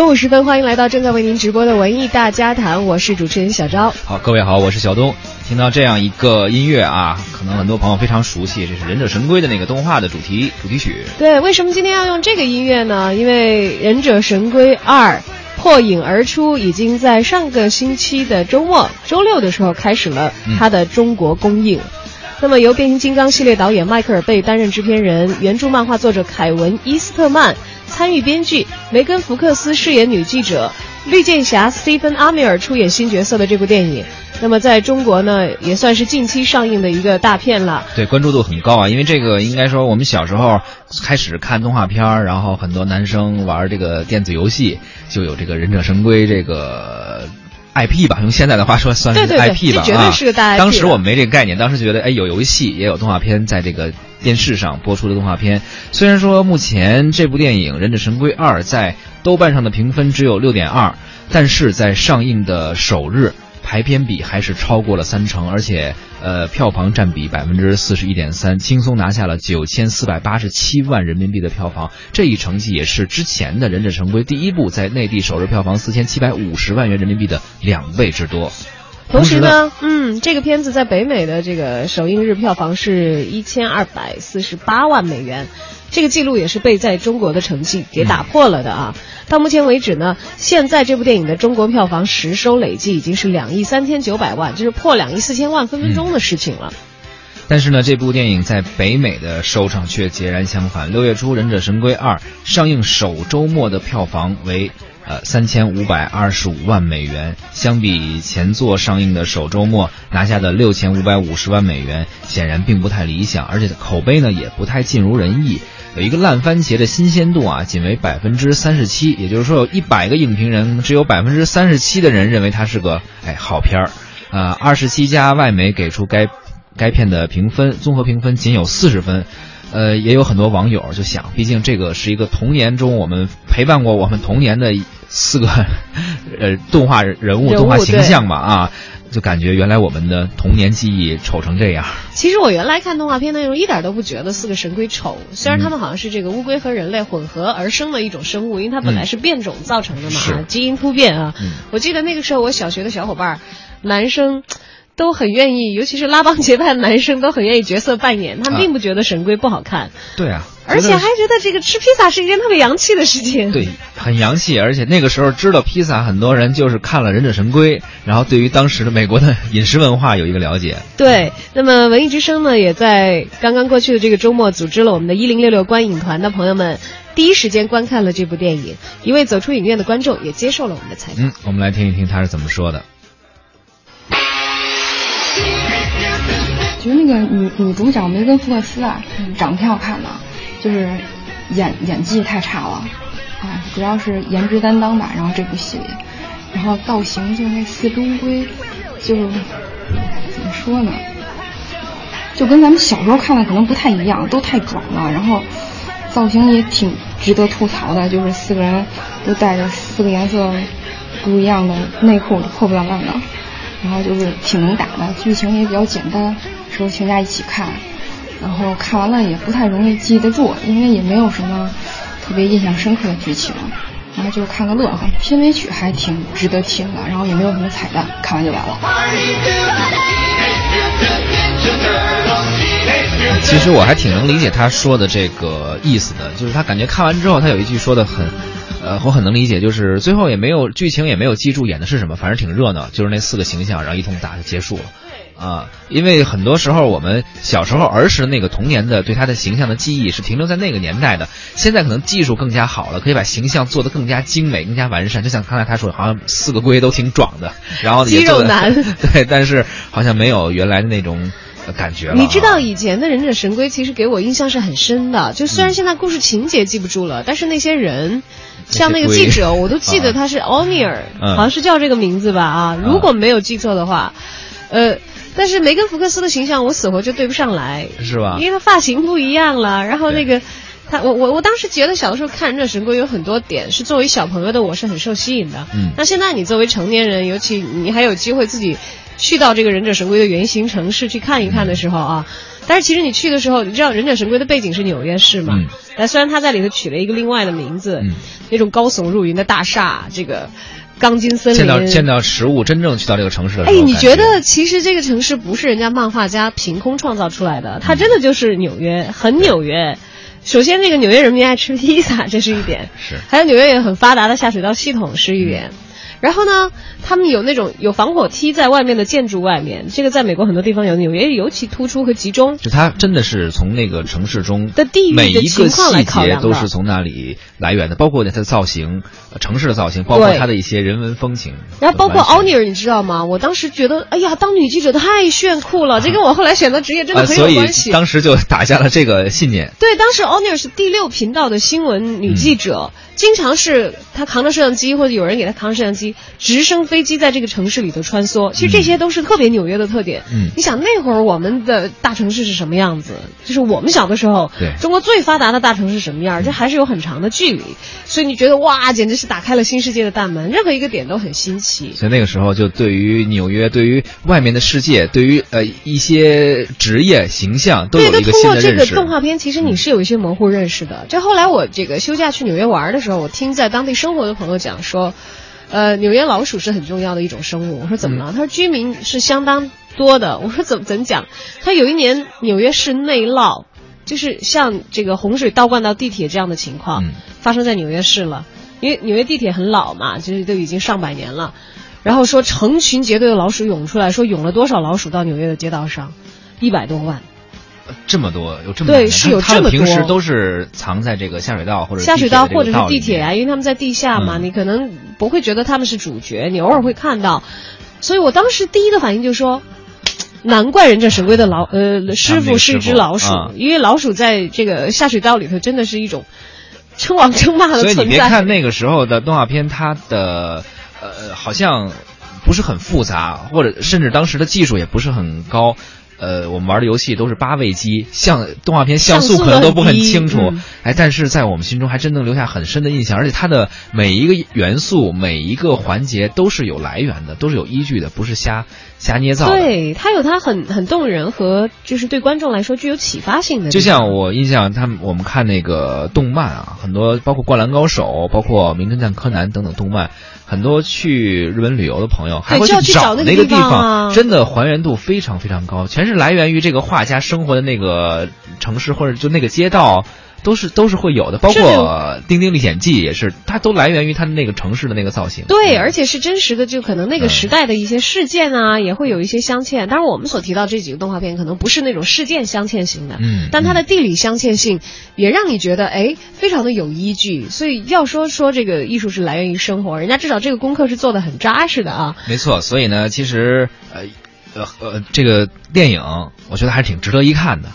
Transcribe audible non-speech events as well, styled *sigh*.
中午时分，欢迎来到正在为您直播的文艺大家谈，我是主持人小昭。好，各位好，我是小东。听到这样一个音乐啊，可能很多朋友非常熟悉，这是《忍者神龟》的那个动画的主题主题曲。对，为什么今天要用这个音乐呢？因为《忍者神龟二》破影而出，已经在上个星期的周末周六的时候开始了它的中国公映。那么由变形金刚系列导演迈克尔贝担任制片人，原著漫画作者凯文伊斯特曼参与编剧，梅根福克斯饰演女记者，绿箭侠斯蒂芬阿米尔出演新角色的这部电影。那么在中国呢，也算是近期上映的一个大片了。对，关注度很高啊，因为这个应该说我们小时候开始看动画片儿，然后很多男生玩这个电子游戏，就有这个忍者神龟这个 IP 吧，用现在的话说算是 IP 吧啊。绝对是个大 IP。当时我们没这个概念，当时觉得哎有游戏也有动画片在这个电视上播出的动画片。虽然说目前这部电影《忍者神龟二》在豆瓣上的评分只有六点二，但是在上映的首日。排片比还是超过了三成，而且呃票房占比百分之四十一点三，轻松拿下了九千四百八十七万人民币的票房。这一成绩也是之前的《忍者神龟》第一部在内地首日票房四千七百五十万元人民币的两倍之多。同时呢，嗯，这个片子在北美的这个首映日票房是一千二百四十八万美元，这个记录也是被在中国的成绩给打破了的啊。到目前为止呢，现在这部电影的中国票房实收累计已经是两亿三千九百万，就是破两亿四千万分分钟的事情了。但是呢，这部电影在北美的收场却截然相反。六月初，《忍者神龟二》上映首周末的票房为呃三千五百二十五万美元，相比前作上映的首周末拿下的六千五百五十万美元，显然并不太理想，而且口碑呢也不太尽如人意。有一个烂番茄的新鲜度啊，仅为百分之三十七，也就是说有一百个影评人，只有百分之三十七的人认为它是个哎好片儿，呃，二十七家外媒给出该该片的评分，综合评分仅有四十分，呃，也有很多网友就想，毕竟这个是一个童年中我们陪伴过我们童年的四个呃动画人物、动画形象嘛啊。就感觉原来我们的童年记忆丑成这样。其实我原来看动画片的时候，一点都不觉得四个神龟丑。虽然他们好像是这个乌龟和人类混合而生的一种生物，因为它本来是变种造成的嘛，基因突变啊。我记得那个时候，我小学的小伙伴，男生。都很愿意，尤其是拉帮结派的男生都很愿意角色扮演，他们并不觉得神龟不好看。对啊，而且还觉得这个吃披萨是一件特别洋气的事情。对，很洋气，而且那个时候知道披萨，很多人就是看了《忍者神龟》，然后对于当时的美国的饮食文化有一个了解。对，那么文艺之声呢，也在刚刚过去的这个周末组织了我们的一零六六观影团的朋友们，第一时间观看了这部电影。一位走出影院的观众也接受了我们的采访。嗯，我们来听一听他是怎么说的。觉得那个女女主角梅根福克斯啊，长得挺好看的，就是演演技太差了，啊，主要是颜值担当吧。然后这部戏里，然后造型就那四只乌龟，就怎么说呢？就跟咱们小时候看的可能不太一样，都太壮了。然后造型也挺值得吐槽的，就是四个人都带着四个颜色不一样的内裤，破破烂烂的。然后就是挺能打的，剧情也比较简单，适合全家一起看。然后看完了也不太容易记得住，因为也没有什么特别印象深刻的剧情。然后就看个乐呵，片尾曲还挺值得听的，然后也没有什么彩蛋，看完就完了。其实我还挺能理解他说的这个意思的，就是他感觉看完之后，他有一句说的很。呃，我很能理解，就是最后也没有剧情，也没有记住演的是什么，反正挺热闹，就是那四个形象，然后一通打就结束了。啊，因为很多时候我们小时候儿时那个童年的对他的形象的记忆是停留在那个年代的，现在可能技术更加好了，可以把形象做得更加精美、更加完善。就像刚才他说，好像四个龟都挺壮的，*laughs* 然后肌肉男，*laughs* 对，但是好像没有原来的那种。感觉你知道以前的忍者神龟其实给我印象是很深的，就虽然现在故事情节记不住了，但是那些人，像那个记者，我都记得 *laughs* 他是奥尼尔，好像是叫这个名字吧啊，如果没有记错的话，呃，但是梅根福克斯的形象我死活就对不上来，是吧？因为他发型不一样了，然后那个他我我我当时觉得小的时候看忍者神龟有很多点是作为小朋友的我是很受吸引的，嗯，那现在你作为成年人，尤其你还有机会自己。去到这个忍者神龟的原型城市去看一看的时候啊，但是其实你去的时候，你知道忍者神龟的背景是纽约市嘛？但虽然他在里头取了一个另外的名字，那种高耸入云的大厦，这个。钢筋森林，见到见到实物，真正去到这个城市的时候，哎，你觉得其实这个城市不是人家漫画家凭空创造出来的，它真的就是纽约，很纽约。首先，那个纽约人民爱吃披萨，这是一点；是，还有纽约有很发达的下水道系统是一点。然后呢，他们有那种有防火梯在外面的建筑外面，这个在美国很多地方有，纽约尤其突出和集中。就它真的是从那个城市中的地域每一个细节都是从那里来源的，包括它的造型，城市的造型，包括它的一些人文风情。然后包括奥尼尔，你知道吗？我当时觉得，哎呀，当女记者太炫酷了，*laughs* 这跟我后来选择职业真的很有关系。当时就打下了这个信念。对，当时奥尼尔是第六频道的新闻女记者。经常是他扛着摄像机，或者有人给他扛摄像机，直升飞机在这个城市里头穿梭。其实这些都是特别纽约的特点。嗯，你想那会儿我们的大城市是什么样子？就是我们小的时候，对中国最发达的大城市什么样？这还是有很长的距离。所以你觉得哇，简直是打开了新世界的大门，任何一个点都很新奇。所以那个时候就对于纽约，对于外面的世界，对于呃一些职业形象都有一个新的认识。通过这个动画片，其实你是有一些模糊认识的。就后来我这个休假去纽约玩的时候。我听在当地生活的朋友讲说，呃，纽约老鼠是很重要的一种生物。我说怎么了？他说居民是相当多的。我说怎怎讲？他有一年纽约市内涝，就是像这个洪水倒灌到地铁这样的情况发生在纽约市了。因为纽约地铁很老嘛，就是都已经上百年了。然后说成群结队的老鼠涌出来，说涌了多少老鼠到纽约的街道上？一百多万。这么多有这么对是有这么多，平时都是藏在这个下水道或者下水道或者是地铁啊，因为他们在地下嘛，你可能不会觉得他们是主角，你偶尔会看到。所以我当时第一个反应就是说，难怪忍者神龟的老呃师傅是一只老鼠，因为老鼠在这个下水道里头真的是一种称王称霸的存在。所以你别看那个时候的动画片，它的呃好像不是很复杂，或者甚至当时的技术也不是很高。呃，我们玩的游戏都是八位机，像动画片像素可能都不很清楚，哎，但是在我们心中还真能留下很深的印象，而且它的每一个元素、每一个环节都是有来源的，都是有依据的，不是瞎瞎捏造。对，它有它很很动人和就是对观众来说具有启发性的。就像我印象，他们我们看那个动漫啊，很多包括《灌篮高手》、包括《名侦探柯南》等等动漫。很多去日本旅游的朋友还会去找那个地方，真的还原度非常非常高，全是来源于这个画家生活的那个城市或者就那个街道。都是都是会有的，包括《丁丁历险记》也是，它都来源于它的那个城市的那个造型。对，而且是真实的，就可能那个时代的一些事件啊，也会有一些镶嵌。当然，我们所提到这几个动画片可能不是那种事件镶嵌型的，嗯，但它的地理镶嵌性也让你觉得哎，非常的有依据。所以要说说这个艺术是来源于生活，人家至少这个功课是做的很扎实的啊。没错，所以呢，其实呃呃呃，这个电影我觉得还是挺值得一看的。